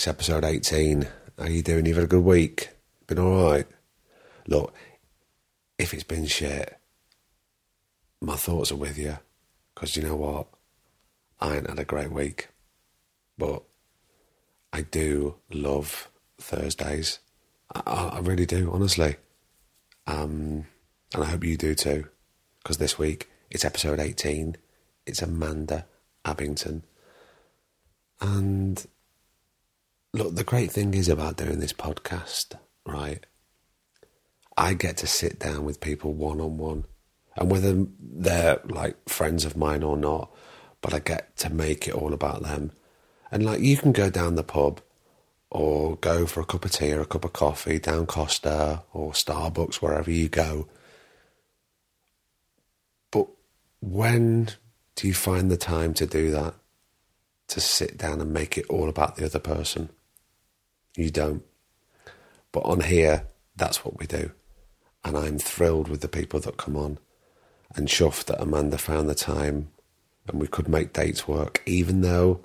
It's episode 18. How you doing? You've had a good week? Been alright? Look, if it's been shit, my thoughts are with you. Because you know what? I ain't had a great week. But I do love Thursdays. I, I I really do, honestly. Um, and I hope you do too. Because this week, it's episode 18. It's Amanda Abbington. And look, the great thing is about doing this podcast, right? I get to sit down with people one on one, and whether they're like friends of mine or not, but I get to make it all about them. And like, you can go down the pub or go for a cup of tea or a cup of coffee down Costa or Starbucks, wherever you go. But when do you find the time to do that? To sit down and make it all about the other person? You don't. But on here, that's what we do. And I'm thrilled with the people that come on and chuffed that Amanda found the time and we could make dates work, even though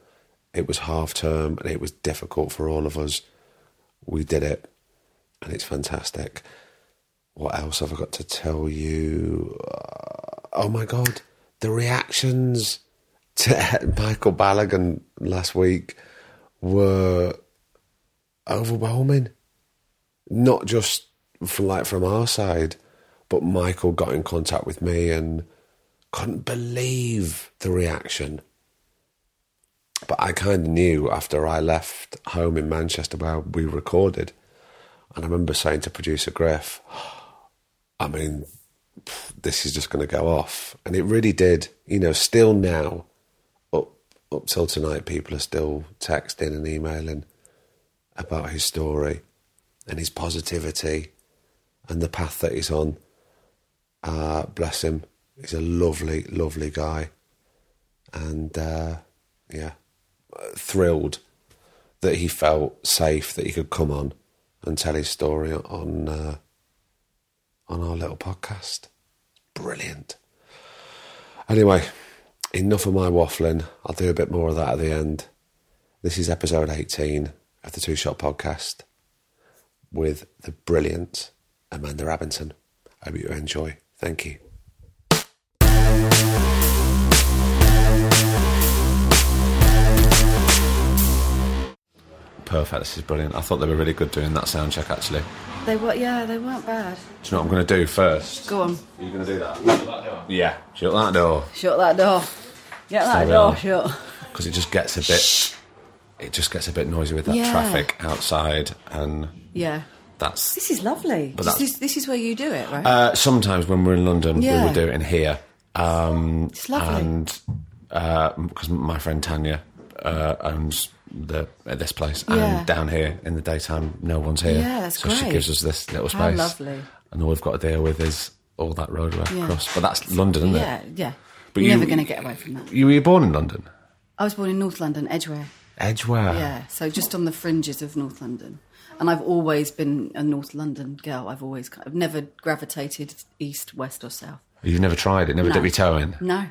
it was half term and it was difficult for all of us. We did it and it's fantastic. What else have I got to tell you? Uh, oh my God, the reactions to Michael Balogun last week were overwhelming. Not just from like from our side, but Michael got in contact with me and couldn't believe the reaction. But I kind of knew after I left home in Manchester where we recorded, and I remember saying to producer Griff, I mean, this is just going to go off. And it really did. You know, still now, up, up till tonight, people are still texting and emailing about his story and his positivity and the path that he's on. Uh, bless him. He's a lovely, lovely guy. And uh, yeah, thrilled that he felt safe that he could come on and tell his story on uh, on our little podcast. Brilliant. Anyway, enough of my waffling. I'll do a bit more of that at the end. This is episode 18 of the Two Shot Podcast with the brilliant Amanda Abbington. I hope you enjoy. Thank you. Perfect. This is brilliant. I thought they were really good doing that sound check. Actually, They were, yeah, they weren't bad. do you know what I'm going to do first? Go on, Are you going to do that? Yeah. Shut that door shut that door. Get that Stay door shut. because it just gets a bit. It just gets a bit noisy with that Yeah. traffic outside, and Yeah. that's This is lovely. But This is, this is where you do it, right? Uh, sometimes when we're in London, we Yeah. would do it in here. Um, It's lovely. And because my friend Tanya uh, owns the uh, this place, Yeah. and down here in the daytime, no one's here. Yeah, that's so she gives us this little How space. lovely. And all we've got to deal with is all that roadway Yeah. across. But that's London, isn't yeah, it? yeah. But You're you- never going to get away from that. You were born in London, I was born in North London, Edgware. Edgware. Yeah, so just on the fringes of North London. And I've always been a North London girl. I've always, I've never gravitated east, west, or south. You've never tried it, never No. dipped your toe in. No.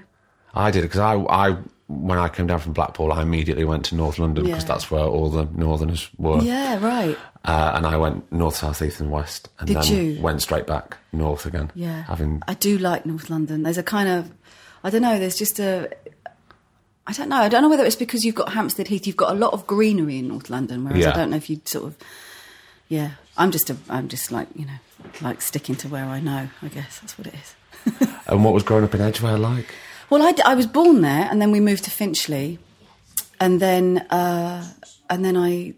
I did because I, I, when I came down from Blackpool, I immediately went to North London because Yeah. that's where all the Northerners were. Yeah, right. Uh, and I went north, south, east, and west, and Did then you? went straight back north again. Yeah. having I do like North London. There's a kind of, I don't know, there's just a, I don't know. I don't know whether it's because you've got Hampstead Heath. You've got a lot of greenery in North London, whereas Yeah. I don't know if you sort of, yeah. I'm just a, I'm just like you know, like sticking to where I know. I guess that's what it is. And what was growing up in Edgware like? Well, I, I was born there, and then we moved to Finchley, and then uh, and then I,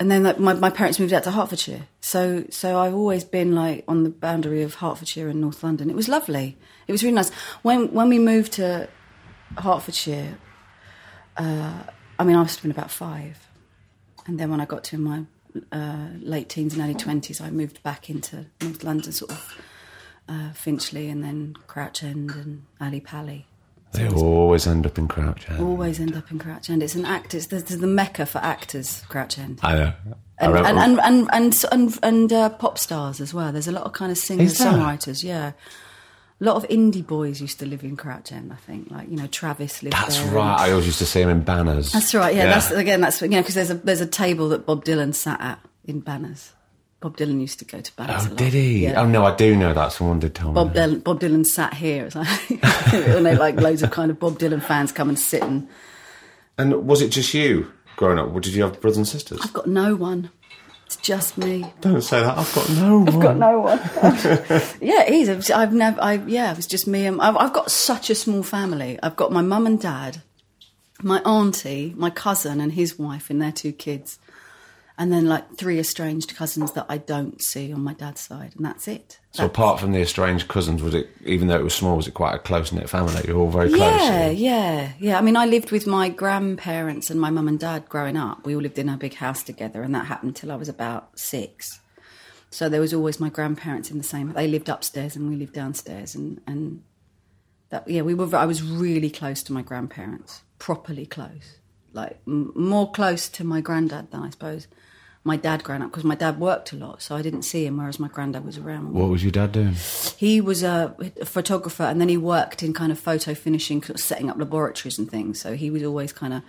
and then my my parents moved out to Hertfordshire. So so I've always been like on the boundary of Hertfordshire and North London. It was lovely. It was really nice when when we moved to Hertfordshire, uh, I mean, I must have been about five. And then when I got to my uh, late teens and early 20s, I moved back into North London, sort of uh, Finchley and then Crouch End and Ali Pally. They always end up in Crouch End. Always end up in Crouch End. It's an act. It's the, the mecca for actors. Crouch End. I know. I And and remember- and and and, and, and uh, pop stars as well. There's a lot of kind of singers, songwriters. Yeah, a lot of indie boys used to live in Crouch End. I think, like you know, Travis lived That's there. right. I always used to see him in banners. That's right. Yeah, that's again. That's you know because there's a there's a table that Bob Dylan sat at in Banners. Bob Dylan used to go to Banners. Oh, a lot. did he? Yeah. Oh no, I do know that. Someone did tell Bob me. Dylan, Bob Dylan sat here. It's like, you know, like loads of kind of Bob Dylan fans come and sit and And was it just you growing up? Did you have brothers and sisters? I've got no one. It's just me. Don't say that. I've got no one. I've got no one. yeah, it is. I've never. I yeah, it was just me and I've, I've got such a small family. I've got my mum and dad, my auntie, my cousin and his wife and their two kids, and then like three estranged cousins that I don't see on my dad's side, and that's it. So apart from the estranged cousins, was it even though it was small, was it quite a close knit family? You're all very close. Yeah, or- yeah, yeah. I mean, I lived with my grandparents and my mum and dad growing up. We all lived in a big house together, and that happened till I was about six. So there was always my grandparents in the same. They lived upstairs and we lived downstairs, and and that yeah, we were. I was really close to my grandparents, properly close, like m- more close to my granddad than I suppose my dad growing up because my dad worked a lot, so I didn't see him, whereas my granddad was around. What was your dad doing? He was a, a photographer, and then he worked in kind of photo finishing, sort of setting up laboratories and things. So he was always kind of,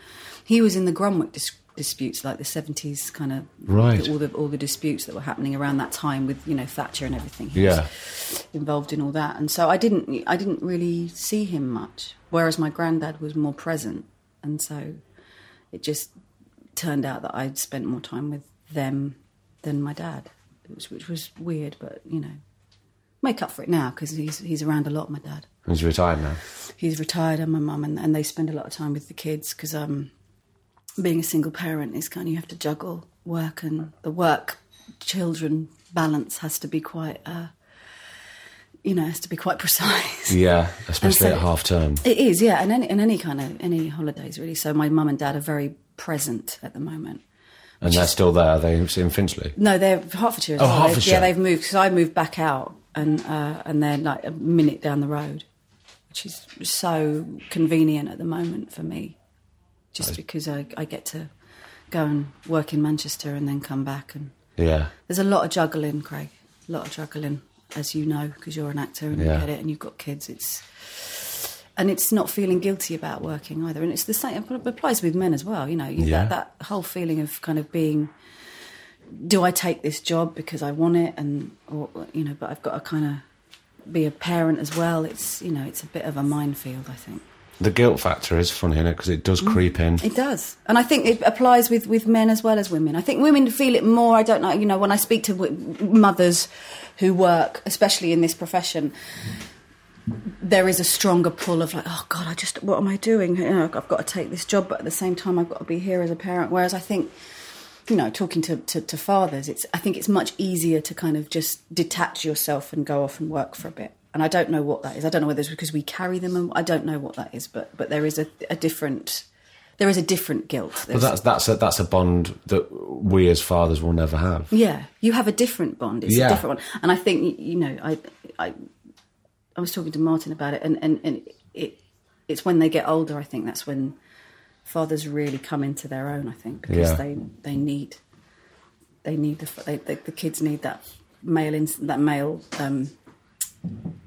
he was in the Grunwick dis- disputes, like the seventies, kind of Right. all the all the disputes that were happening around that time with you know Thatcher and everything. He Yeah. was involved in all that, and so I didn't I didn't really see him much, whereas my granddad was more present, and so it just turned out that I'd spent more time with them than my dad, which, which was weird, but you know, make up for it now because he's he's around a lot. My dad, He's retired now. he's retired, and my mum, and, and they spend a lot of time with the kids because um, being a single parent is kind of you have to juggle work and the work children balance has to be quite. Uh, you know, has to be quite precise. Yeah, especially so- at half term. It is, yeah, and any, and any kind of any holidays really. So my mum and dad are very present at the moment. And they're still there. They in Finchley. No, they're Hertfordshire. as Oh, well. They've- Yeah, they've moved because I moved back out, and uh, and they're like a minute down the road, which is so convenient at the moment for me, just because I, I get to go and work in Manchester and then come back. And Yeah. there's a lot of juggling, Craig. A lot of juggling, as you know, because you're an actor and Yeah. you get it, and you've got kids. It's and it's not feeling guilty about working either. And it's the same. It applies with men as well. You know, you, Yeah. that, that whole feeling of kind of being do I take this job because I want it, and or you know, but I've got to kind of be a parent as well. It's you know, it's a bit of a minefield. I think The guilt factor is funny, is Because it does mm. creep in. it does, and I think it applies with with men as well as women. I think women feel it more. I don't know. You know, when I speak to w- mothers who work, especially in this profession. There is a stronger pull of like, oh God, I just, what am I doing? You know, I've got to take this job, but at the same time, I've got to be here as a parent. Whereas I think you know, talking to, to, to fathers, it's I think it's much easier to kind of just detach yourself and go off and work for a bit. And I don't know what that is. I don't know whether it's because we carry them. And I don't know what that is, but but there is a, a different there is a different guilt. But that's that's a that's a bond that we as fathers will never have. yeah, you have a different bond. It's Yeah. a different one. And I think you know, I I I was talking to Martin about it, and and and it it's when they get older. I think that's when fathers really come into their own. I think because Yeah. they they need they need the they, the, the kids need that male ins, that male um,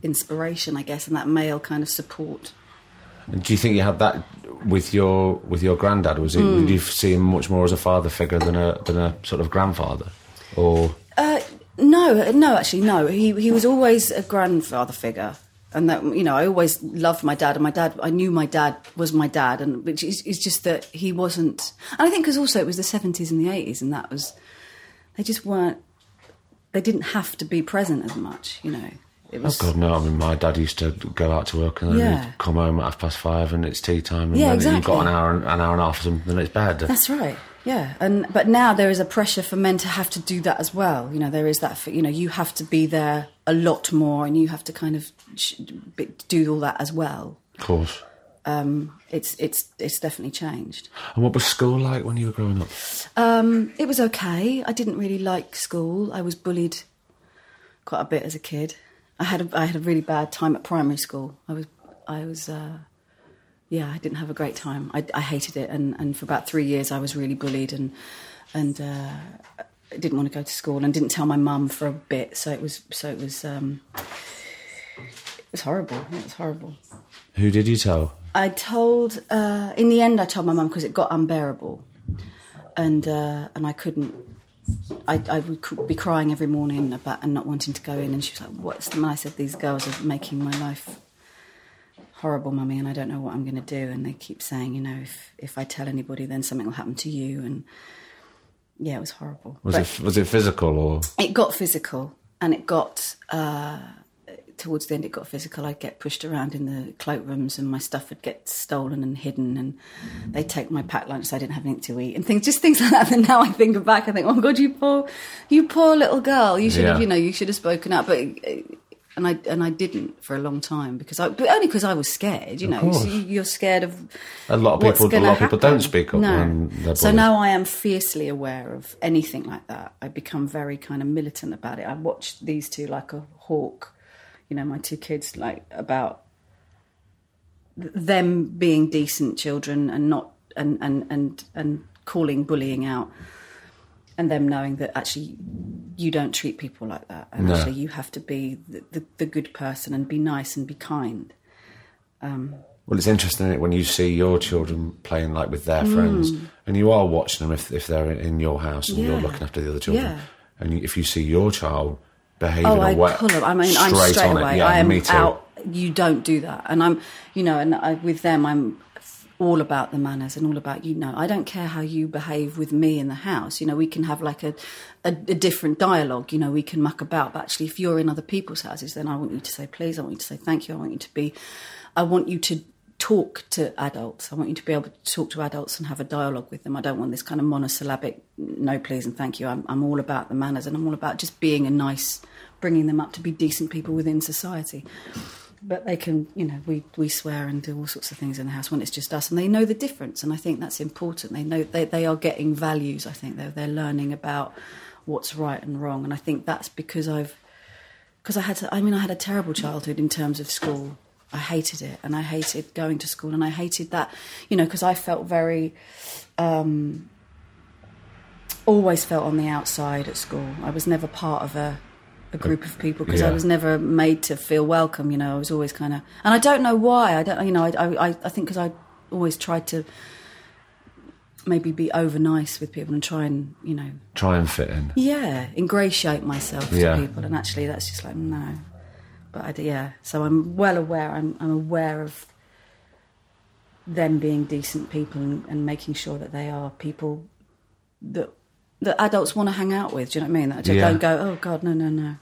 inspiration, I guess, and that male kind of support. And do you think you had that with your with your granddad? Was it Hmm. did you see him much more as a father figure than a than a sort of grandfather? Or Uh, no, no, actually, no. He he was always a grandfather figure, and that you know, I always loved my dad, and my dad. I knew my dad was my dad, and which is, is just that he wasn't. And I think because also it was the seventies and the eighties, and that was they just weren't. They didn't have to be present as much, you know. It oh was god no! I mean, my dad used to go out to work and then Yeah. he'd come home at half past five and it's tea time and Yeah, then you've got an hour and an hour and a half and it's bed. That's right. Yeah, and but now there is a pressure for men to have to do that as well. You know, there is that. For, you know, you have to be there a lot more, and you have to kind of do all that as well. Of course. um, it's it's it's definitely changed. And what was school like when you were growing up? Um, it was okay. I didn't really like school. I was bullied quite a bit as a kid. I had a, I had a really bad time at primary school. I was I was uh, yeah, I didn't have a great time. I, I hated it, and, and for about three years I was really bullied and and uh, didn't want to go to school and didn't tell my mum for a bit. So it was so it was um, it was horrible. It was horrible. Who did you tell? I told. Uh, in the end, I told my mum because it got unbearable, and uh, and I couldn't. I, I would be crying every morning about and not wanting to go in, and she was like, "What's the?" matter?" I said, "These girls are making my life horrible, mummy, and I don't know what I'm going to do." And they keep saying, "You know, if if I tell anybody, then something will happen to you." And yeah, it was horrible. Was But- it was it physical or? It got physical and it got uh, towards the end it got physical. I'd get pushed around in the cloakrooms and my stuff would get stolen and hidden. And they'd take my packed lunch so i didn't have anything to eat and things just things like that. And now i think back i think oh god you poor you poor little girl. You should have you know you should have spoken up. But and I and I didn't for a long time because I but only because I was scared. You know. So you- you're scared of A lot of people- a lot of people happen. don't speak up No. so now I am fiercely aware of anything like that. I become very kind of militant about it. I watch these two like a hawk. You know, my two kids like about them being decent children and not and and and and calling bullying out and them knowing that actually you don't treat people like that and No. actually you have to be the, the, the good person and be nice and be kind Well, it's interesting isn't it, when you see your children playing like with their friends, and you are watching them if if they're in, your house and you're Mm. Looking after the other children, Yeah. and if you see your child behaving Oh, I a way, pull them. I mean, I'm straight straight away. it, yeah, I am me too. out. You don't do that, and I'm, you know, and I, with them, I'm all about the manners and all about you know. I don't care how you behave with me in the house. You know, we can have like a, a, a different dialogue. You know, we can muck about. But actually, if you're in other people's houses, then I want you to say please. I want you to say thank you. I want you to be. I want you to talk to adults. I want you to be able to talk to adults and have a dialogue with them. I don't want this kind of monosyllabic no please and thank you. I'm, I'm all about the manners and I'm all about just being a nice, bringing them up to be decent people within society. But they can, you know, we, we swear and do all sorts of things in the house when it's just us, and they know the difference. And I think that's important. They know they, they are getting values. I think they're they're learning about what's right and wrong. And I think that's because I've because I had to, I mean I had a terrible childhood in terms of school. I hated it and I hated going to school and I hated that, you know, because I felt very um always felt on the outside at school. I was never part of a a group of people because I was never made to feel welcome, you know. I was always kind of and I don't know why. I don't you know, I I I think cuz I always tried to maybe be over nice with people and try and, you know, Try and fit in. yeah, ingratiate myself Yeah. to people, and actually, that's just like no. But I, yeah, so I'm well aware. I'm, I'm aware of them being decent people and, and making sure that they are people that that adults want to hang out with. Do you know what I mean? That I just Yeah. don't go, oh God, no, no, no.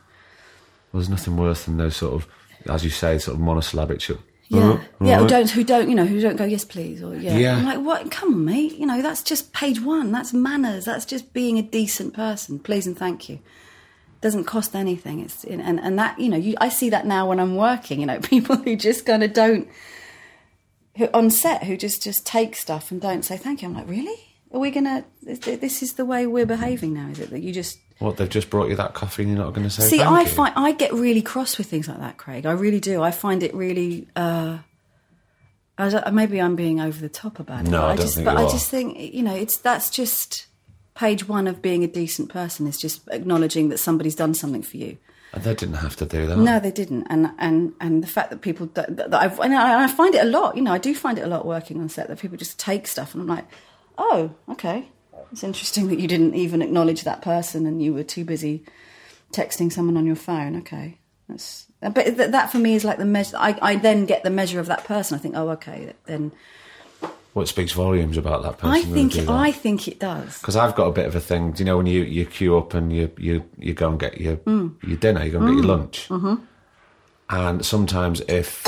There's nothing worse than those sort of, as you say, sort of monosyllabic. Sort of, Yeah, "Uh, yeah. Or uh." don't who don't you know who don't go yes please or yeah. Yeah. I'm like what? Come on, mate. You know that's just page one. That's manners. That's just being a decent person. Please and thank you. Doesn't cost anything. It's and and that you know you, I see that now when I'm working. You know people who just kind of don't who on set who just just take stuff and don't say thank you. I'm like really. Are we gonna? This is the way we're behaving now. Is it that you just What they've just brought you that coffee, and you're not going to say. See, I you? find I get really cross with things like that, Craig. I really do. I find it really. Uh, I maybe I'm being over the top about it. No, but I don't just, think But you I just think you know, it's that's just page one of being a decent person is just acknowledging that somebody's done something for you. And they didn't have to do that. No, they didn't, and and and the fact that people that, that I've and I, I find it a lot. You know, I do find it a lot working on set that people just take stuff, and I'm like, oh, okay, it's interesting that you didn't even acknowledge that person, and you were too busy texting someone on your phone. Okay, that's but th- that for me is like the measure. I, I then get the measure of that person. I think, oh, okay, then What speaks volumes about that person? I think that? I think it does. Because I've got a bit of a thing. Do you know when you, you queue up and you, you, you go and get your Mm. your dinner, you go and get your lunch, mm-hmm. and sometimes if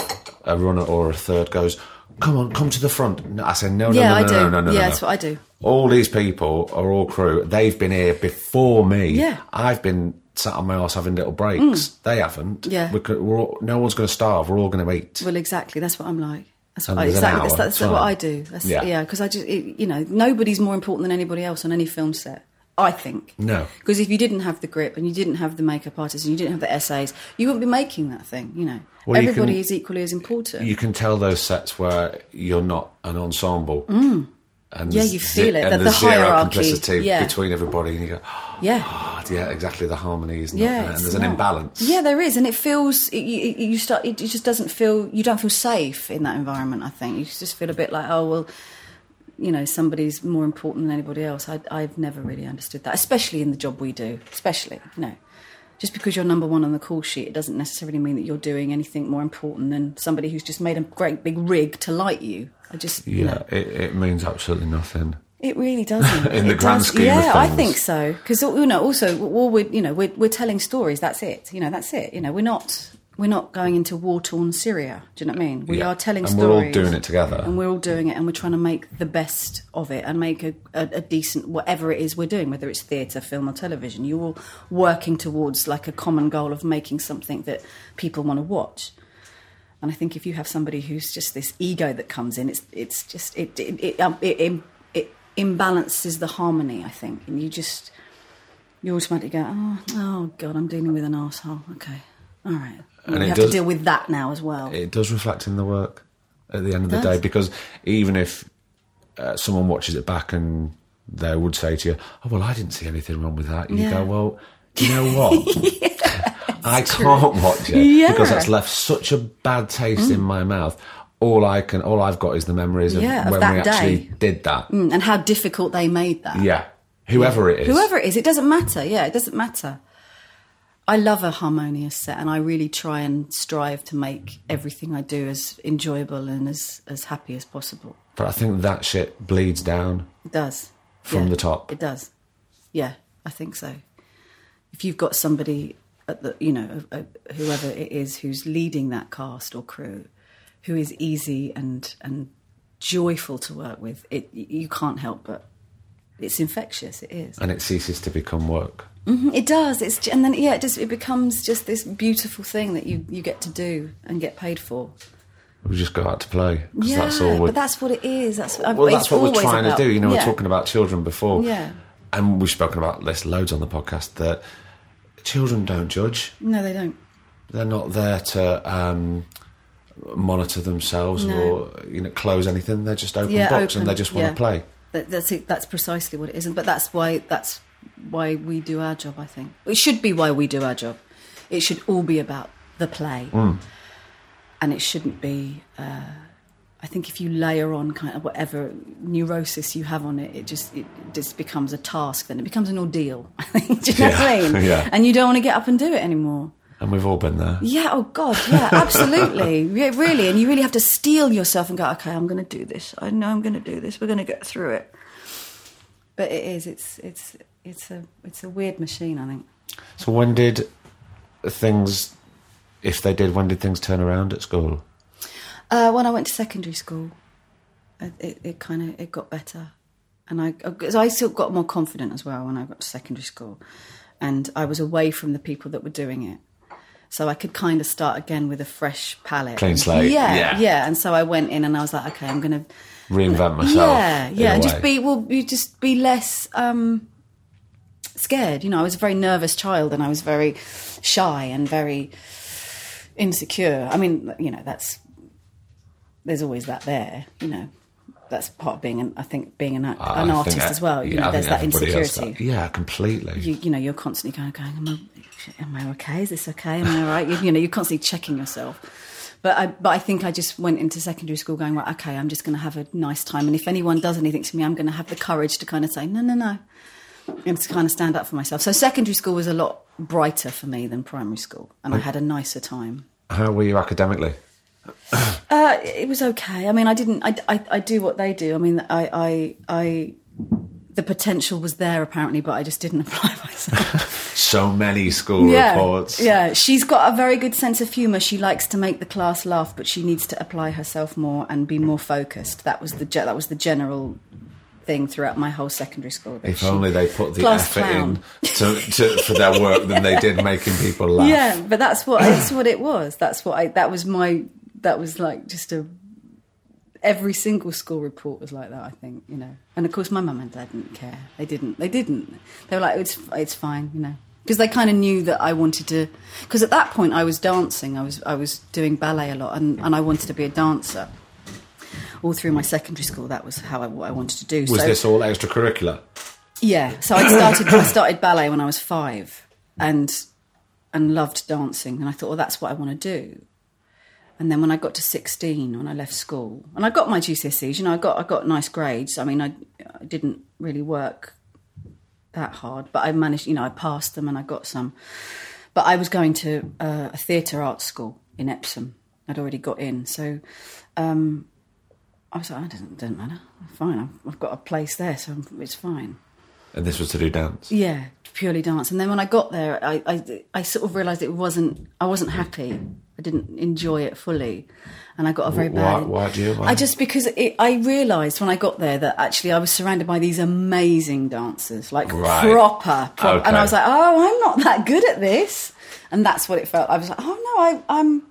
a runner or a third goes, "Come on, come to the front," no, I say, "No, no, Yeah, no, I no, do. no, no, no, yeah, no, that's what I do. All these people are all crew. They've been here before me. Yeah. I've been sat on my ass having little breaks. They haven't. Mm. Yeah. We're, co- we're all, no one's going to starve. We're all going to eat. Well, exactly. That's what I'm like. That's And what I, there's an exactly. hour, That's, that's what fine. I do. That's, Yeah. yeah, because I just, it, you know, nobody's more important than anybody else on any film set. I think. No. Because if you didn't have the grip and you didn't have the makeup artist and you didn't have the essays, you wouldn't be making that thing. You know, Well, you everybody can- is equally as important. You can tell those sets where you're not an ensemble. And Mm. Yeah, you feel it, And that there's the zero hierarchy, complicity yeah. between everybody, and you go, yeah. oh, yeah, exactly. The harmony is not Yeah, there, and there's an not. imbalance. Yeah, there is, and it feels it, you, you start. It just doesn't feel. You don't feel safe in that environment. I think you just feel a bit like, oh well, you know, somebody's more important than anybody else. I, I've never really understood that, especially in the job we do. Especially, you know, just because you're number one on the call sheet, it doesn't necessarily mean that you're doing anything more important than somebody who's just made a great big rig to light you. I just, you Yeah, know, it, it means absolutely nothing. it really doesn't. In the It grand does- scheme of yeah, I think so. Because you know, also, all we're you know, we're we're telling stories. That's it. You know, that's it. You know, we're not we're not going into war torn Syria. Do you know what I mean? We Yeah. are telling And stories, we're all doing it together. and we're all doing it, and we're trying to make the best of it, and make a, a, a decent whatever it is we're doing, whether it's theatre, film, or television. You're all working towards like a common goal of making something that people want to watch. And I think if you have somebody who's just this ego that comes in, it's it's just it it it, um, it, it, it imbalances the harmony. I think, and you just you automatically go, oh, oh God, I'm dealing with an asshole. Okay, all right. And we it have does- to deal with that now as well. It does reflect in the work at the end of the Does. day because even if uh, someone watches it back and they would say to you, "Oh well, I didn't see anything wrong with that," you Yeah. go, "Well, you know what? I can't watch it Yeah. because that's left such a bad taste in my mouth." All I can, all I've got is the memories of Yeah, when we actually day. did that. Mm, and how difficult they made that. Yeah, whoever it is, Whoever it is, it doesn't matter. Yeah, it doesn't matter. I love a harmonious set, and I really try and strive to make everything I do as enjoyable and as as happy as possible. But I think that shit bleeds down. It does. From Yeah, the top. It does. Yeah, I think so. If you've got somebody at the, you know, whoever it is who's leading that cast or crew, who is easy and and joyful to work with, it you can't help but it's infectious. It is. and it ceases to become work. Mhm, It does. It's and then yeah, it just it becomes just this beautiful thing that you you get to do and get paid for. We just go out to play Yeah, that's all. But that's what it is. That's I've- well, that's what we're trying about- to do. You know, yeah. we're talking about children before, Yeah. and we've spoken about this loads on the podcast. That children don't judge; No, they don't. they're not there to um, monitor themselves No. or you know close anything. They're just open Yeah, books open, and they just want yeah. to play. That, that's it. That's precisely what it is. And but that's why that's why we do our job. I think it should be why we do our job. It should all be about the play, Mm. and it shouldn't be. Uh, I think if you layer on kind of whatever neurosis you have on it, it just it just becomes a task. Then it becomes an ordeal. I think. Do you know what I Yeah, mean? yeah. And you don't want to get up and do it anymore. And we've all been there. Yeah, oh God, yeah, absolutely. yeah, really. And you really have to steel yourself and go, okay, I'm going to do this. I know I'm going to do this. We're going to get through it. But it is, it's, it's, it's a, it's a weird machine, I think. So when did things, if they did, when did things turn around at school? Uh, when I went to secondary school, it, it, kind of, it got better. And I, because I still got more confident as well when I got to secondary school. And I was away from the people that were doing it. So I could kind of start again with a fresh palette. Clean slate, Yeah, yeah. yeah. And so I went in and I was like, okay, I'm going to Reinvent myself. Yeah, yeah, and just be well, you just be less um, scared. You know, I was a very nervous child, and I was very shy and very insecure. I mean, you know, that's there's always that there. You know, that's part of being an I think being an, ah, I an artist that- as well. You yeah, know, I there's that insecurity. that. Yeah, completely. You, you know, you're constantly going, going, am I, am I okay? Is this okay? Am I all right? You, you know, you're constantly checking yourself. But I, but I think I just went into secondary school going, right, okay, I'm just going to have a nice time. And if anyone does anything to me, I'm going to have the courage to kind of say, no, no, no. And to kind of stand up for myself. So secondary school was a lot brighter for me than primary school. And I had a nicer time. How were you academically? Uh, it was okay. I mean, I didn't. I, I, I do what they do. I mean, I, I, I, the potential was there apparently, but I just didn't apply myself. So many school yeah, reports. yeah. She's got a very good sense of humour. She likes to make the class laugh, but she needs to apply herself more and be more focused. That was the that was the general thing throughout my whole secondary school. If she- only they put the effort clown. in to, to, for their work than they did making people laugh. Yeah, but that's what that's what it was. That's what I. That was my. That was like just a every single school report was like that. I think you know, and of course my mum and dad didn't care. They didn't. They didn't. They were like, it's it's fine, you know, because they kind of knew that I wanted to. Because at that point I was dancing. I was I was doing ballet a lot, and, and I wanted to be a dancer. All through my secondary school, that was how I, what I wanted to do. Was so, this all extracurricular? yeah, so I started I started ballet when I was five, and and loved dancing, and I thought, well, that's what I want to do. And then when I got to sixteen, when I left school, and I got my GCSEs, you know, I got I got nice grades. I mean, I, I didn't really work that hard, but I managed, you know, I passed them and I got some. But I was going to uh, a theatre arts school in Epsom. I'd already got in, so um, I was like, oh, it doesn't, doesn't matter. Fine, I've, I've got a place there, so it's fine. And this was to do dance. Yeah, purely dance. And then when I got there, I, I, I sort of realised it wasn't. I wasn't happy. I didn't enjoy it fully, and I got a very Why- bad. why do you- why? I just because it, I realised when I got there that actually I was surrounded by these amazing dancers, like Right. proper, pro- Okay. and I was like, oh, I'm not that good at this, and that's what it felt. I was like, oh no, I, I'm,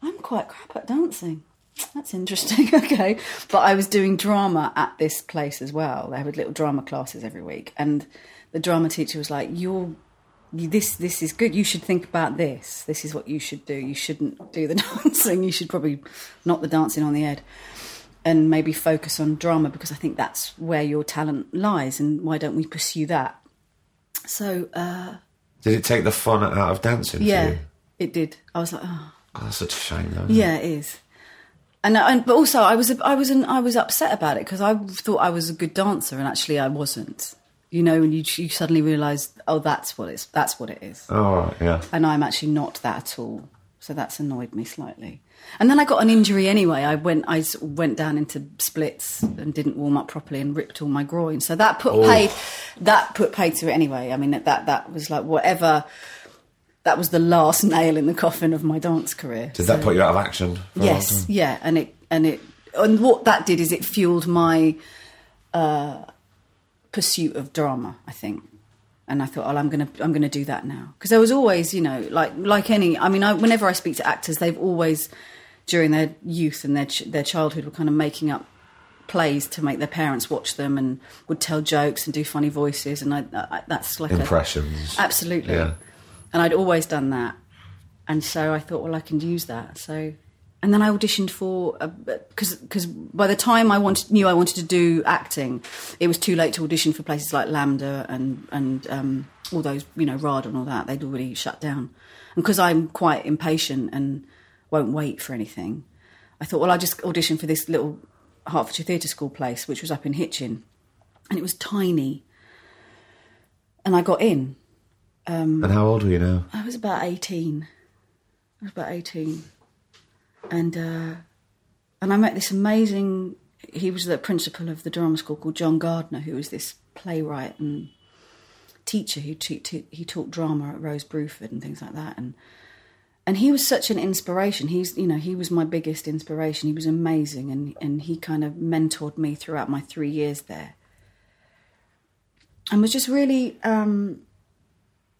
I'm quite crap at dancing. That's interesting. okay, but I was doing drama at this place as well. They had little drama classes every week, and the drama teacher was like, "You're this. This is good. You should think about this. This is what you should do. You shouldn't do the dancing. You should probably not the dancing on the head." And maybe focus on drama because I think that's where your talent lies, and why don't we pursue that? So, uh, Did it take the fun out of dancing? for yeah, it did. I was like, oh, that's such a shame, though. yeah, it is. And, and but also I was I was an, I was upset about it because I thought I was a good dancer and actually I wasn't. You know, and you you suddenly realise, oh, that's what it's that's what it is. Oh, yeah. and I'm actually not that at all. So that's annoyed me slightly. And then I got an injury anyway. I went I went down into splits and didn't warm up properly and ripped all my groin. So that put paid that put paid to it anyway. I mean that, that was like whatever. That was the last nail in the coffin of my dance career. Did that put you out of action? Yes, yeah, and it and it and what that did is it fueled my uh, pursuit of drama. I think, and I thought, oh, I'm gonna I'm gonna do that now because there was always, you know, like like any. I mean, I, whenever I speak to actors, they've always during their youth and their ch- their childhood were kind of making up plays to make their parents watch them and would tell jokes and do funny voices and I, I that's like a, Impressions. Absolutely. Yeah. And I'd always done that. And so I thought, well, I can use that. So, and then I auditioned for, because because by the time I wanted, knew I wanted to do acting, it was too late to audition for places like LAMDA and, and um, all those, you know, RADA and all that. They'd already shut down. And because I'm quite impatient and won't wait for anything, I thought, well, I'll just audition for this little Hertfordshire Theatre School place, which was up in Hitchin. And it was tiny. And I got in. And how old were you now? I was about 18. I was about 18. And uh, and I met this amazing he was the principal of the drama school called John Gardner, who was this playwright and teacher who te- he taught drama at Rose Bruford and things like that and and he was such an inspiration. He's you know, he was my biggest inspiration. He was amazing and and he kind of mentored me throughout my 3 years there. And was just really um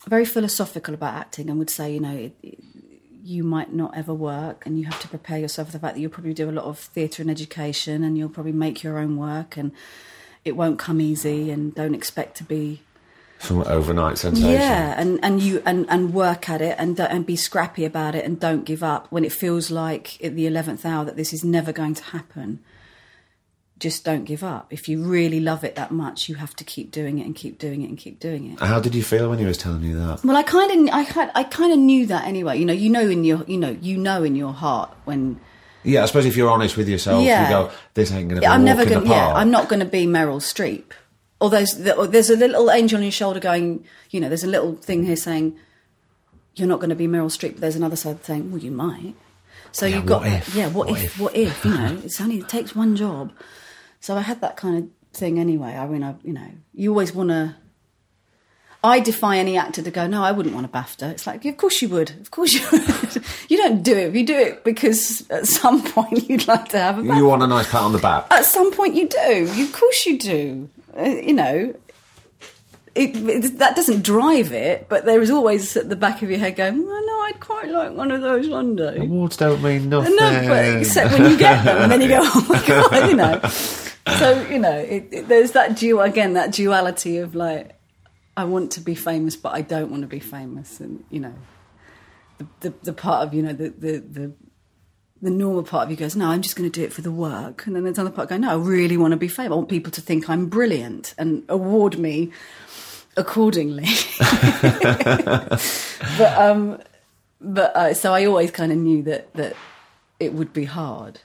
very philosophical about acting and would say, you know, it, it- you might not ever work and you have to prepare yourself for the fact that you'll probably do a lot of theatre and education and you'll probably make your own work and it won't come easy and don't expect to be Some overnight sensation. yeah and and you and and work at it and and be scrappy about it and don't give up when it feels like at the 11th hour that this is never going to happen just don't give up if you really love it that much you have to keep doing it and keep doing it and keep doing it How did you feel when he was telling you that? well, I kind of, I had, I kind of knew that anyway. You know, you know in your, you know, you know in your heart when Yeah, I suppose if you're honest with yourself, Yeah. you go, "This ain't going to be I'm never gonna. Yeah. I'm not going to be Meryl Streep. Or there's, there's a little angel on your shoulder going. You know, there's a little thing here saying, "You're not going to be Meryl Streep." But there's another side saying, "Well, you might." So Yeah, you've got, what yeah, what, What if, if? What if? You know, it's only it takes one job. So I had that kind of thing anyway. I mean, I, you know, you always want to. I defy any actor to go, no, I wouldn't want a BAFTA. It's like, of course you would. Of course you would. you don't do it. You do it because at some point you'd like to have a BAFTA. You want a nice pat on the back. At some point, you do. You, of course, you do. Uh, you know, it, it, that doesn't drive it, but there is always at the back of your head going, well, no, I'd quite like one of those one day. Awards don't mean nothing. No, but except when you get them, and then you go, oh my god, you know. So you know, it, it, there's that dual again, that duality of like, I want to be famous, but I don't want to be famous, and you know, the the, the part of you know the the the the normal part of you goes, no, I'm just going to do it for the work. And then there's another part going, no, I really want to be famous. I want people to think I'm brilliant and award me accordingly. but, um, but, uh, so I always kind of knew that, that it would be hard.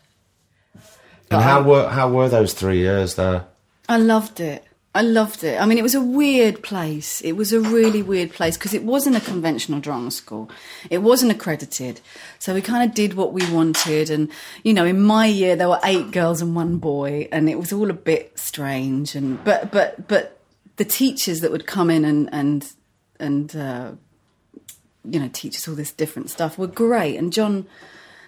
And how were how were those three years there? I loved it. I loved it. I mean, it was a weird place. It was a really weird place because it wasn't a conventional drama school. It wasn't accredited. So we kind of did what we wanted. And, you know, in my year, there were eight girls and one boy, and it was all a bit strange. And, but, but, but the teachers that would come in and, and, and, uh, you know, teach us all this different stuff were great. And John,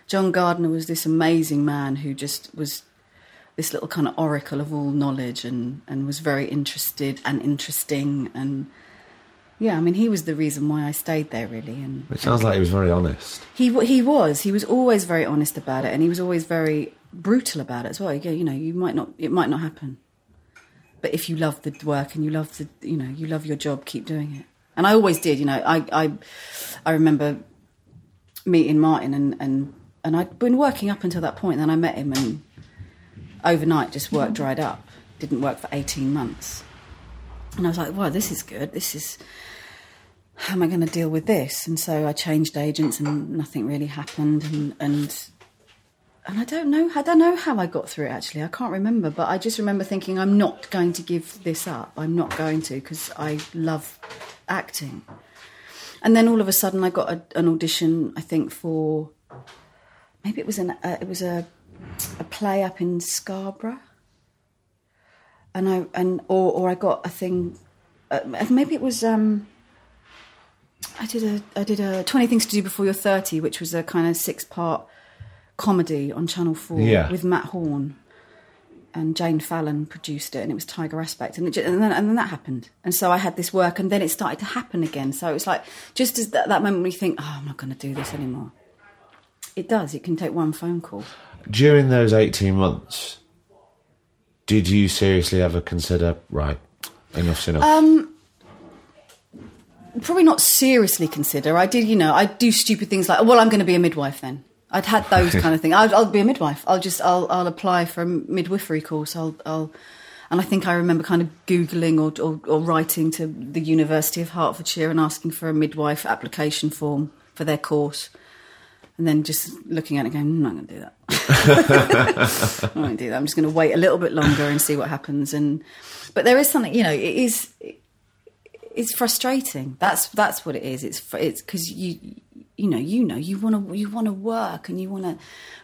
John Gardner was this amazing man who just was this little kind of oracle of all knowledge and, and was very interested and interesting and yeah, I mean, he was the reason why I stayed there, really. And It sounds like he was very honest. he he was he was always very honest about it, and he was always very brutal about it as well. You go, you know, you might not it might not happen, but if you love the work and you love the you know you love your job, keep doing it. And I always did. You know, I I I remember meeting Martin and and and I'd been working up until that point. And then I met him, and overnight, just work dried up. Didn't work for eighteen months, and I was like, "Wow, this is good. This is." How am I going to deal with this? And so I changed agents, and nothing really happened. And and and I don't know. I don't know how I got through it. Actually, I can't remember. But I just remember thinking, I'm not going to give this up. I'm not going to because I love acting. And then all of a sudden, I got a, an audition. I think for maybe it was an uh, it was a a play up in Scarborough, and I and or or I got a thing. Uh, maybe it was. Um, I did a I did a Twenty Things to Do Before You're Thirty, which was a kind of six part comedy on Channel Four Yeah. with Matt Horne. And Jane Fallon produced it, and it was Tiger Aspect, and, it, ju- and then and then that happened, and so I had this work, and then it started to happen again. So it was like just as that, that moment when you think, oh, I'm not going to do this anymore. It does. It can take one phone call. During those 18 months, did you seriously ever consider, right, enough's enough? Um, Probably not seriously consider. I did, you know, I do stupid things like, well, I'm going to be a midwife then. I'd had those kind of things. I'll, I'll be a midwife. I'll just, I'll, I'll apply for a midwifery course. I'll, I'll, and I think I remember kind of googling or, or, or writing to the University of Hertfordshire and asking for a midwife application form for their course, and then just looking at it, going, "Mm, I'm not going to do that. I won't do that. I'm just going to wait a little bit longer and see what happens. And but there is something, you know, it is it's frustrating. That's that's what it is. It's it's because you you know you know you want to you want to work and you want to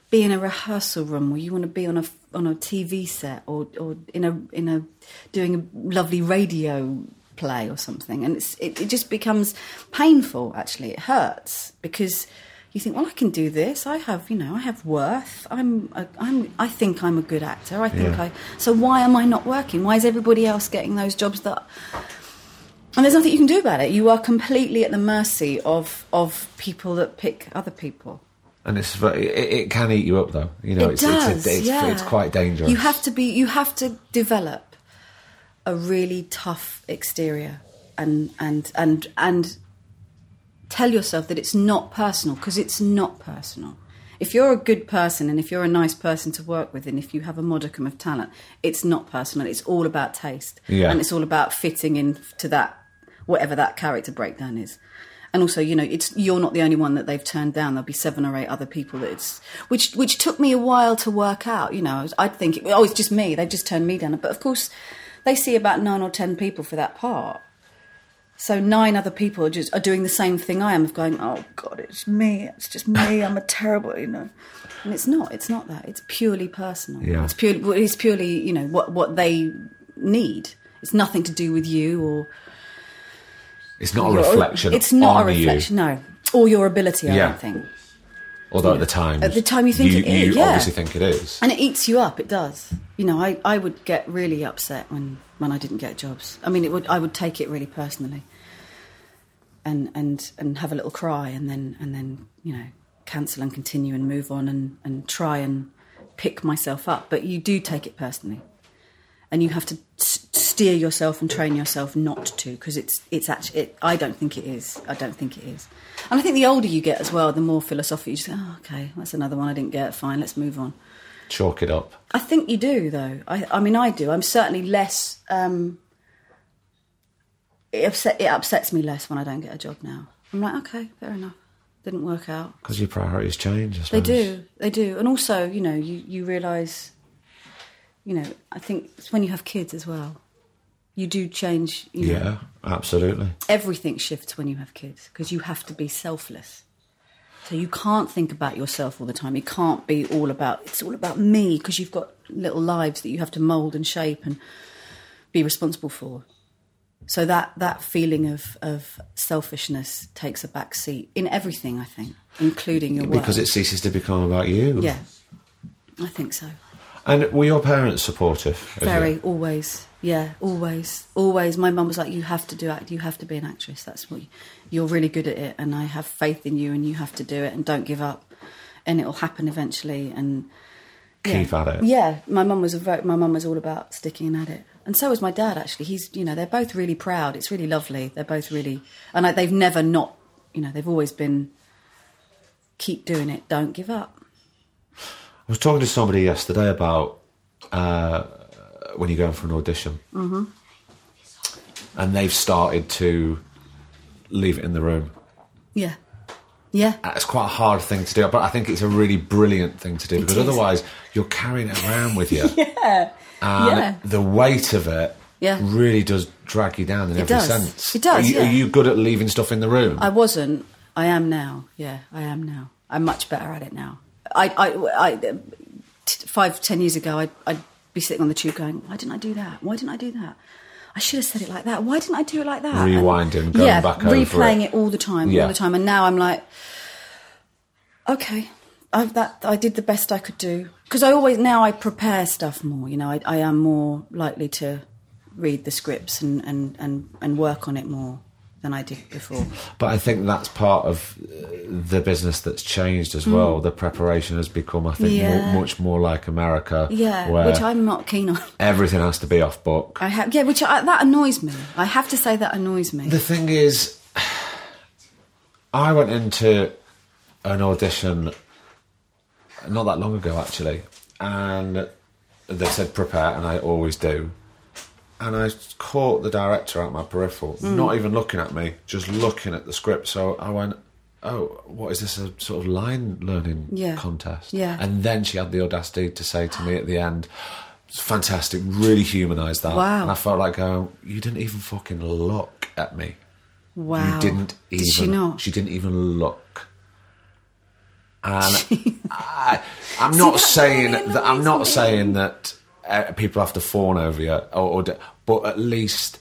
be in a rehearsal room or you want to be on a on a TV set or or in a in a doing a lovely radio play or something and it's it, it just becomes painful actually it hurts because you think well I can do this I have you know I have worth I'm a, I'm I think I'm a good actor I think Yeah. I so why am I not working why is everybody else getting those jobs that and there's nothing you can do about it. You are completely at the mercy of of people that pick other people. and it's very, it, it can eat you up, though. You know, it it's, does. it's, it's, yeah. it's quite dangerous. You have to be. You have to develop a really tough exterior, and and and and tell yourself that it's not personal because it's not personal. If you're a good person and if you're a nice person to work with, and if you have a modicum of talent, it's not personal. It's all about taste, Yeah. and it's all about fitting in to that whatever that character breakdown is. And also, you know, it's you're not the only one that they've turned down. There'll be seven or eight other people that it's which which took me a while to work out. You know, I'd think, oh, it's just me. They just turned me down. But of course, they see about nine or ten people for that part. So nine other people are just are doing the same thing I am of going, oh God, it's me. It's just me. I'm a terrible, you know. And it's not. It's not that. It's purely personal. Yeah. It's purely. It's purely, you know, what what they need. It's nothing to do with you or it's not a reflection. It's not a reflection. You, No, or your ability. I Yeah. don't think. although at the time, At the time you think you, it is, you yeah. obviously think it is. And it eats you up. It does. you know, I, I would get really upset when, when I didn't get jobs. I mean, it would I would take it really personally, and and and have a little cry, and then and then you know cancel and continue and move on and and try and pick myself up. But you do take it personally, and you have to s- steer yourself and train yourself not to, because it's it's actually it, I don't think it is. I don't think it is. And I think the older you get as well, the more philosophical you say oh, okay, that's another one I didn't get. Fine, let's move on. Chalk it up. I think you do, though. I, I mean, I do. I'm certainly less. Um, it, upset, it upsets me less when I don't get a job now. I'm like, okay, fair enough. Didn't work out. Because your priorities change, I They do, they do, and also, you know, you you realise, you know, I think it's when you have kids as well. You do change. You know, Yeah, absolutely. everything shifts when you have kids because you have to be selfless. So you can't think about yourself all the time. It can't be all about it's all about me because you've got little lives that you have to mold and shape and be responsible for. So that that feeling of of selfishness takes a back seat in everything, I think, including your work. Because it ceases to become about you. yeah, I think so. And were your parents supportive? Very, always. Yeah, always. Always. My mum was like, you have to do act, you have to be an actress. That's what you, you're really good at it, and I have faith in you, and you have to do it, and don't give up, and it'll happen eventually. And Keep yeah. at it. Yeah, my mum was a very, my mum was all about sticking at it, and so was my dad. Actually, he's you know they're both really proud. It's really lovely. They're both really, and I, they've never not, you know, they've always been. Keep doing it. Don't give up. I was talking to somebody yesterday about uh, when you're going for an audition, mm-hmm. and they've started to leave it in the room. Yeah, yeah. It's quite a hard thing to do, but I think it's a really brilliant thing to do because is. otherwise you're carrying it around with you. Yeah. And Yeah. the weight of it Yeah. really does drag you down in every does. sense. It does, Are you, yeah. are you good at leaving stuff in the room? I wasn't. I am now. Yeah, I am now. I'm much better at it now. I, I, I t- five, ten years ago, I'd, I'd be sitting on the tube going, "Why didn't I do that? Why didn't I do that? I should have said it like that. Why didn't I do it like that?" And- Rewinding, going yeah, back over replaying it. it. all the time, Yeah. all the time. And now I'm like, okay, I've that I did the best I could do because I always now I prepare stuff more. You know, I, I am more likely to read the scripts and, and, and, and work on it more than I did before. But I think that's part of uh, the business that's changed as well. The preparation has become, I think, Mm. Yeah. more, much more like America. Yeah, where which I'm not keen on. everything has to be off book. I have, yeah, which I, that annoys me. I have to say that annoys me. The thing is, I went into an audition not that long ago, actually, and they said prepare, and I always do. And I caught the director at my peripheral, Mm. not even looking at me, just looking at the script. So I went, "Oh, what is this? A sort of line learning Yeah. contest?" Yeah. And then she had the audacity to say to me at the end, "It's fantastic, really humanised that." Wow. And I felt like, "Oh, you didn't even fucking look at me." wow. You didn't even. Did she not? She didn't even look. And I, I'm not that saying really that. I'm not saying that uh, people have to fawn over you, or, or but at least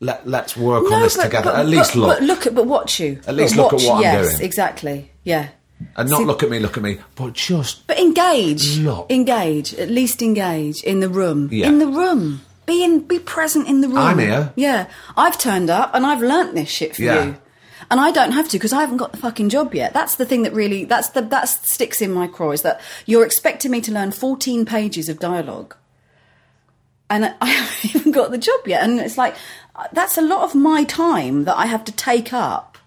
let let's work on this together. at least but, look, But look at, but watch you. At least But look at watch- what I'm doing. yes, doing. exactly. Yeah. and not See- look at me, look at me, but just But engage. Look. Engage. At least engage in the room. Yeah. In the room. Be in. Be present in the room. I'm here. Yeah. I've turned up and I've learnt this shit for Yeah. you. And I don't have to because I haven't got the fucking job yet. That's the thing that really that's the that sticks in my craw is that you're expecting me to learn 14 pages of dialogue, and I haven't even got the job yet. And it's like that's a lot of my time that I have to take up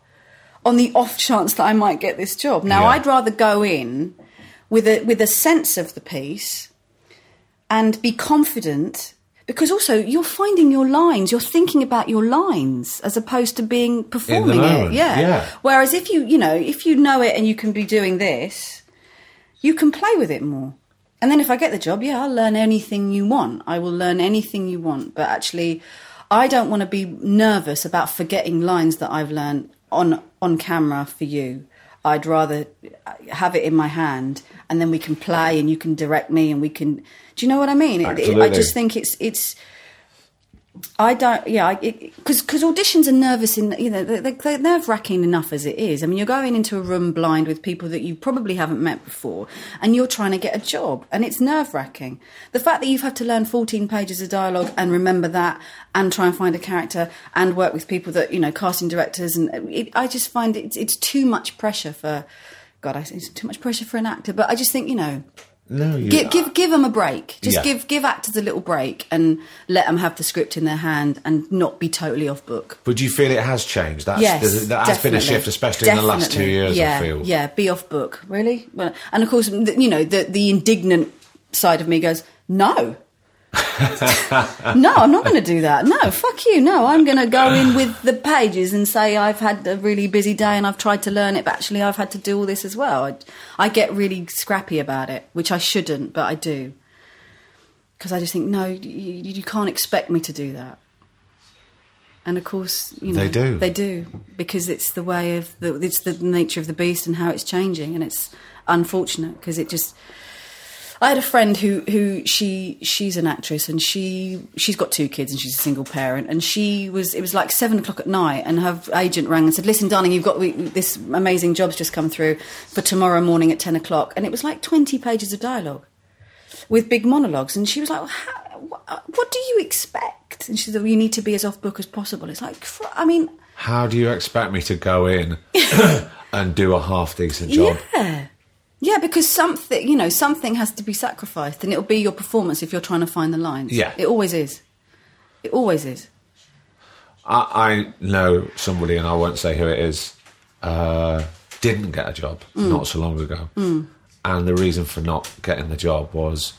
on the off chance that I might get this job. Now Yeah. I'd rather go in with a with a sense of the piece and be confident because also you're finding your lines, you're thinking about your lines as opposed to being performing it. Yeah. yeah. Whereas if you, you know, if you know it and you can be doing this, you can play with it more. And then if I get the job, yeah, I'll learn anything you want. I will learn anything you want. But actually, I don't want to be nervous about forgetting lines that I've learned on on camera for you. I'd rather have it in my hand, and then we can play, and you can direct me, and we can. Do you know what I mean? It- it- I just think it's it's I don't. Yeah, because because auditions are nervous in you know they're, they're nerve wracking enough as it is. I mean, you're going into a room blind with people that you probably haven't met before, and you're trying to get a job, and it's nerve wracking. The fact that you've had to learn 14 pages of dialogue and remember that, and try and find a character, and work with people that you know, casting directors, and it, I just find it's it's too much pressure for. God, I it's too much pressure for an actor. But I just think you know No, you, give, give give them a break. Just Yeah. give give actors a little break and let them have the script in their hand and not be totally off book. But do you feel it has changed? That's, Yes, that has been a shift, especially in the last two years. Yeah, I feel. yeah, be off book, really. Well, and of course, you know, the the indignant side of me goes, no. no, I'm not going to do that. No, fuck you. No, I'm going to go in with the pages and say I've had a really busy day and I've tried to learn it, but actually I've had to do all this as well. I, I get really scrappy about it, which I shouldn't, but I do. Because I just think, no, you, you can't expect me to do that. And of course, you know, They do. They do because it's the way of the, it's the nature of the beast and how it's changing, and it's unfortunate because it just. I had a friend who who she she's an actress and she she's got two kids and she's a single parent and she was it was like seven o'clock at night and her agent rang and said listen darling you've got we, this amazing job's just come through for tomorrow morning at ten o'clock and it was like twenty pages of dialogue with big monologues and she was like well, how, what, what do you expect and she said well, you need to be as off book as possible it's like I mean How do you expect me to go in and do a half decent job? Yeah. Yeah, because something, you know, something has to be sacrificed, and it'll be your performance if you're trying to find the lines. Yeah. It always is. It always is. I, I know somebody, and I won't say who it is, uh, didn't get a job Mm. not so long ago. And the reason for not getting the job was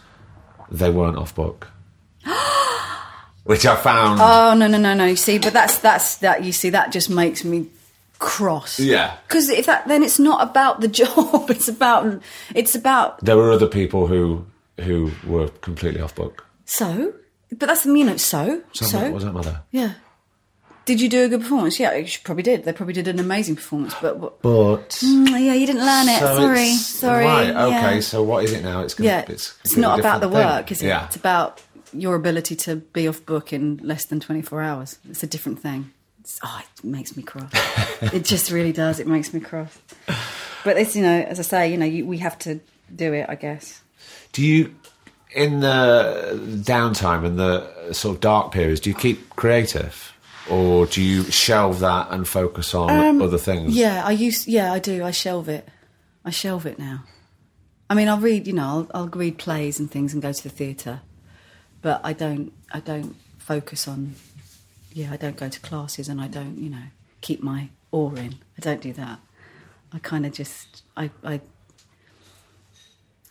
they weren't off book. Which I found. Oh no no no no! You see, but that's that's that. You see, that just makes me cross. Yeah. Because if that, then it's not about the job. It's about it's about there were other people who who were completely off book. so. But that's you know so So, so. was that mother? Yeah. Did you do a good performance? Yeah, you probably did. They probably did an amazing performance. But what, But Mm, yeah, you didn't learn it. So sorry, sorry. Right. Okay. yeah. So what is it now? It's gonna, yeah, It's, it's, not about the different work, thing. is it? Yeah. It's about your ability to be off book in less than 24 hours. It's a different thing. Oh, it makes me cross. it just really does. It makes me cross. But it's, you know, as I say, you know, you, we have to do it, I guess. Do you, in the downtime and the sort of dark periods, do you keep creative, or do you shelve that and focus on other things? Um, Yeah, I use. Yeah, I do. I shelve it. I shelve it now. I mean, I'll read. You know, I'll, I'll read plays and things and go to the theatre, but I don't. I don't focus on. Yeah, I don't go to classes and I don't. You know, keep my oar in. I don't do that. I kind of just. I. I.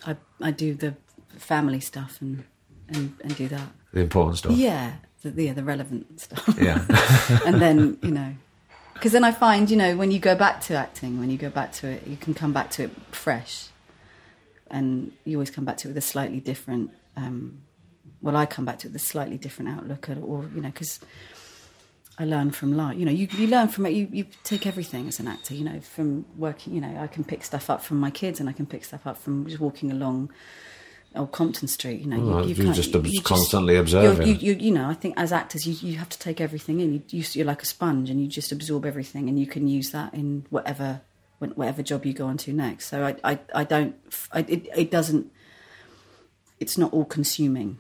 I, I do the family stuff and, and and do that. The important stuff. Yeah, the, yeah, the relevant stuff Yeah. and then you know because then i find you know when you go back to acting when you go back to it you can come back to it fresh and you always come back to it with a slightly different um, well i come back to it with a slightly different outlook at, or you know because i learn from life you know you, you learn from it you, you take everything as an actor you know from working you know i can pick stuff up from my kids and i can pick stuff up from just walking along Old Compton Street, you know, Oh, you're can't- just you constantly you're- observing. You, you, you know, I think as actors, you, you have to take everything in. You, you, you're like a sponge, and you just absorb everything, and you can use that in whatever whatever job you go on to next. So I, I, I don't, I, it, it doesn't, it's not all consuming.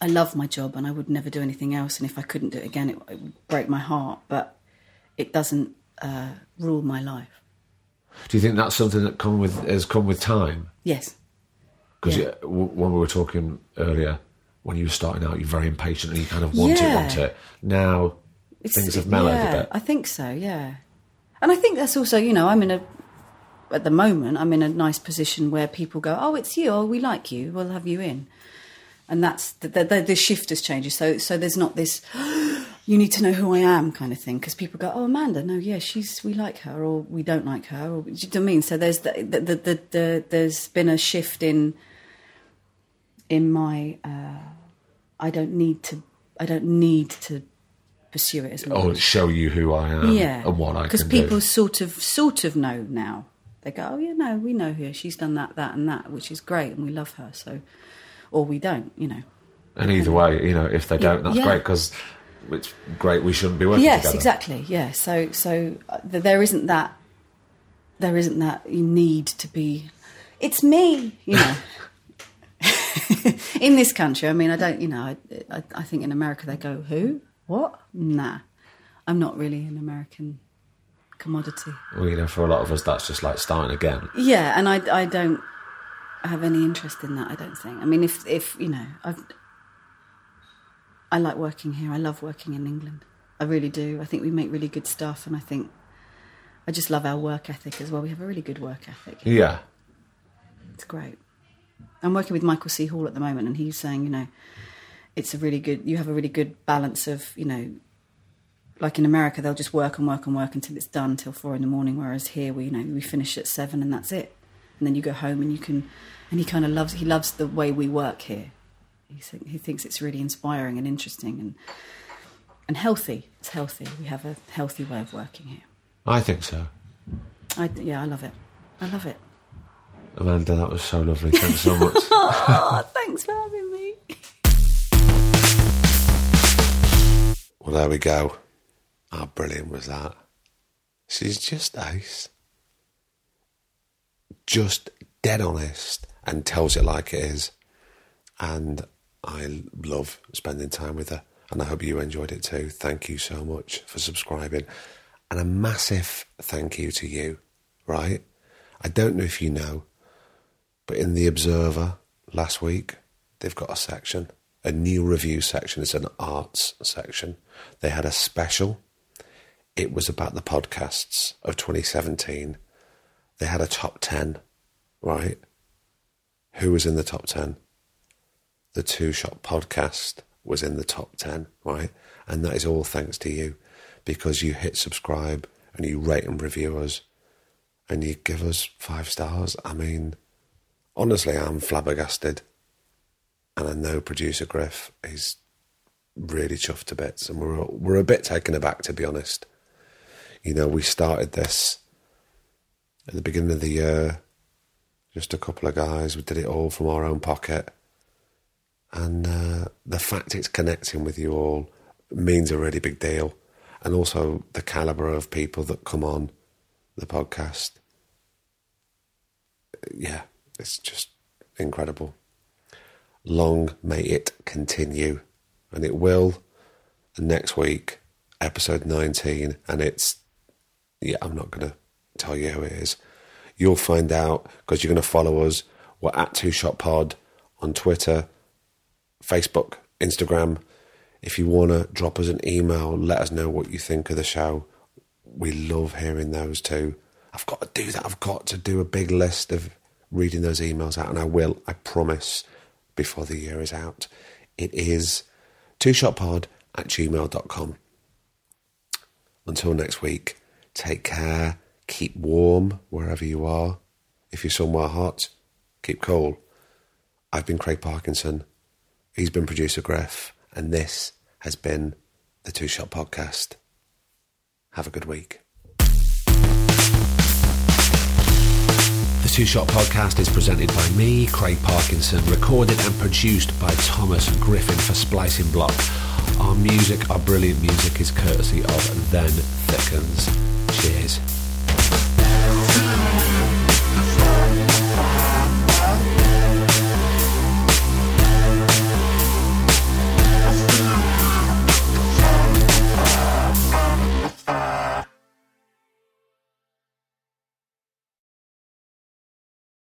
I love my job, and I would never do anything else. And if I couldn't do it again, it, it would break my heart. But it doesn't uh, rule my life. Do you think that's something that come with has come with time? Yes. Because Yeah. when we were talking earlier, when you were starting out, you're very impatient and you kind of want it, want it. Now things have mellowed yeah, a bit. I think so, yeah. And I think that's also, you know, I'm in a, at the moment, I'm in a nice position where people go, oh, it's you, oh, we like you, we'll have you in. And that's, the, the, the, shift has changed. So, so there's not this, you need to know who I am kind of thing. Because people go, oh, Amanda, no, yeah, she's, we like her or we don't like her. Or, do you know what I mean? So there's, the, the, the, the, the, there's been a shift in, in my, uh, I don't need to, I don't need to pursue it as Or as show you who I am yeah, and what I because people do. sort of sort of know now. They go, oh yeah, no, we know her. She's done that, that, and that, which is great, and we love her. So, or we don't, you know. And either way, you know, if they don't, that's Yeah. great because it's great. We shouldn't be working yes, together. exactly. Yeah. So so uh, there isn't that there isn't that you need to be. It's me, you know. in this country, I mean, I don't, you know, I, I, I think in America they go, who, what? Nah, I'm not really an American commodity. Well, you know, for a lot of us, that's just like starting again. Yeah, and I, I don't have any interest in that. I don't think. I mean, if if you know, I've, I like working here. I love working in England. I really do. I think we make really good stuff, and I think I just love our work ethic as well. We have a really good work ethic. Yeah. It's great. I'm working with Michael C. Hall at the moment, and he's saying, you know, it's a really good. You have a really good balance of, you know, like in America, they'll just work and work and work until it's done till four in the morning. Whereas here, we, you know, we finish at seven and that's it. And then you go home and you can. And he kind of loves. He loves the way we work here. He think, he thinks it's really inspiring and interesting and and healthy. It's healthy. We have a healthy way of working here. I think so. I, yeah, I love it. I love it. Amanda, that was so lovely. Thanks so much. Oh, thanks for having me. Well, there we go. How brilliant was that? She's just ace. Just dead honest and tells it like it is. And I love spending time with her. And I hope you enjoyed it too. Thank you so much for subscribing. And a massive thank you to you, right? I don't know if you know, but in The Observer last week, they've got a section, a new review section. It's an arts section. They had a special. It was about the podcasts of 2017. They had a top 10, right? Who was in the top 10? The Two Shot podcast was in the top 10, right? And that is all thanks to you because you hit subscribe and you rate and review us and you give us five stars. I mean, honestly, I'm flabbergasted. And I know producer Griff is really chuffed to bits, and we're we're a bit taken aback, to be honest. You know, we started this at the beginning of the year, just a couple of guys. We did it all from our own pocket, and uh, the fact it's connecting with you all means a really big deal, and also the caliber of people that come on the podcast. Yeah, it's just incredible long may it continue. And it will next week, episode 19. And it's, yeah, I'm not going to tell you who it is. You'll find out because you're going to follow us. We're at Two Shot Pod on Twitter, Facebook, Instagram. If you want to drop us an email, let us know what you think of the show. We love hearing those too. I've got to do that. I've got to do a big list of reading those emails out, and I will, I promise before the year is out. It is two shotpod at gmail.com. Until next week, take care, keep warm wherever you are. If you're somewhere hot, keep cool. I've been Craig Parkinson. He's been producer Griff, and this has been the Two Shot Podcast. Have a good week. The Two Shot Podcast is presented by me, Craig Parkinson, recorded and produced by Thomas Griffin for Splicing Block. Our music, our brilliant music, is courtesy of Then Thickens. Cheers.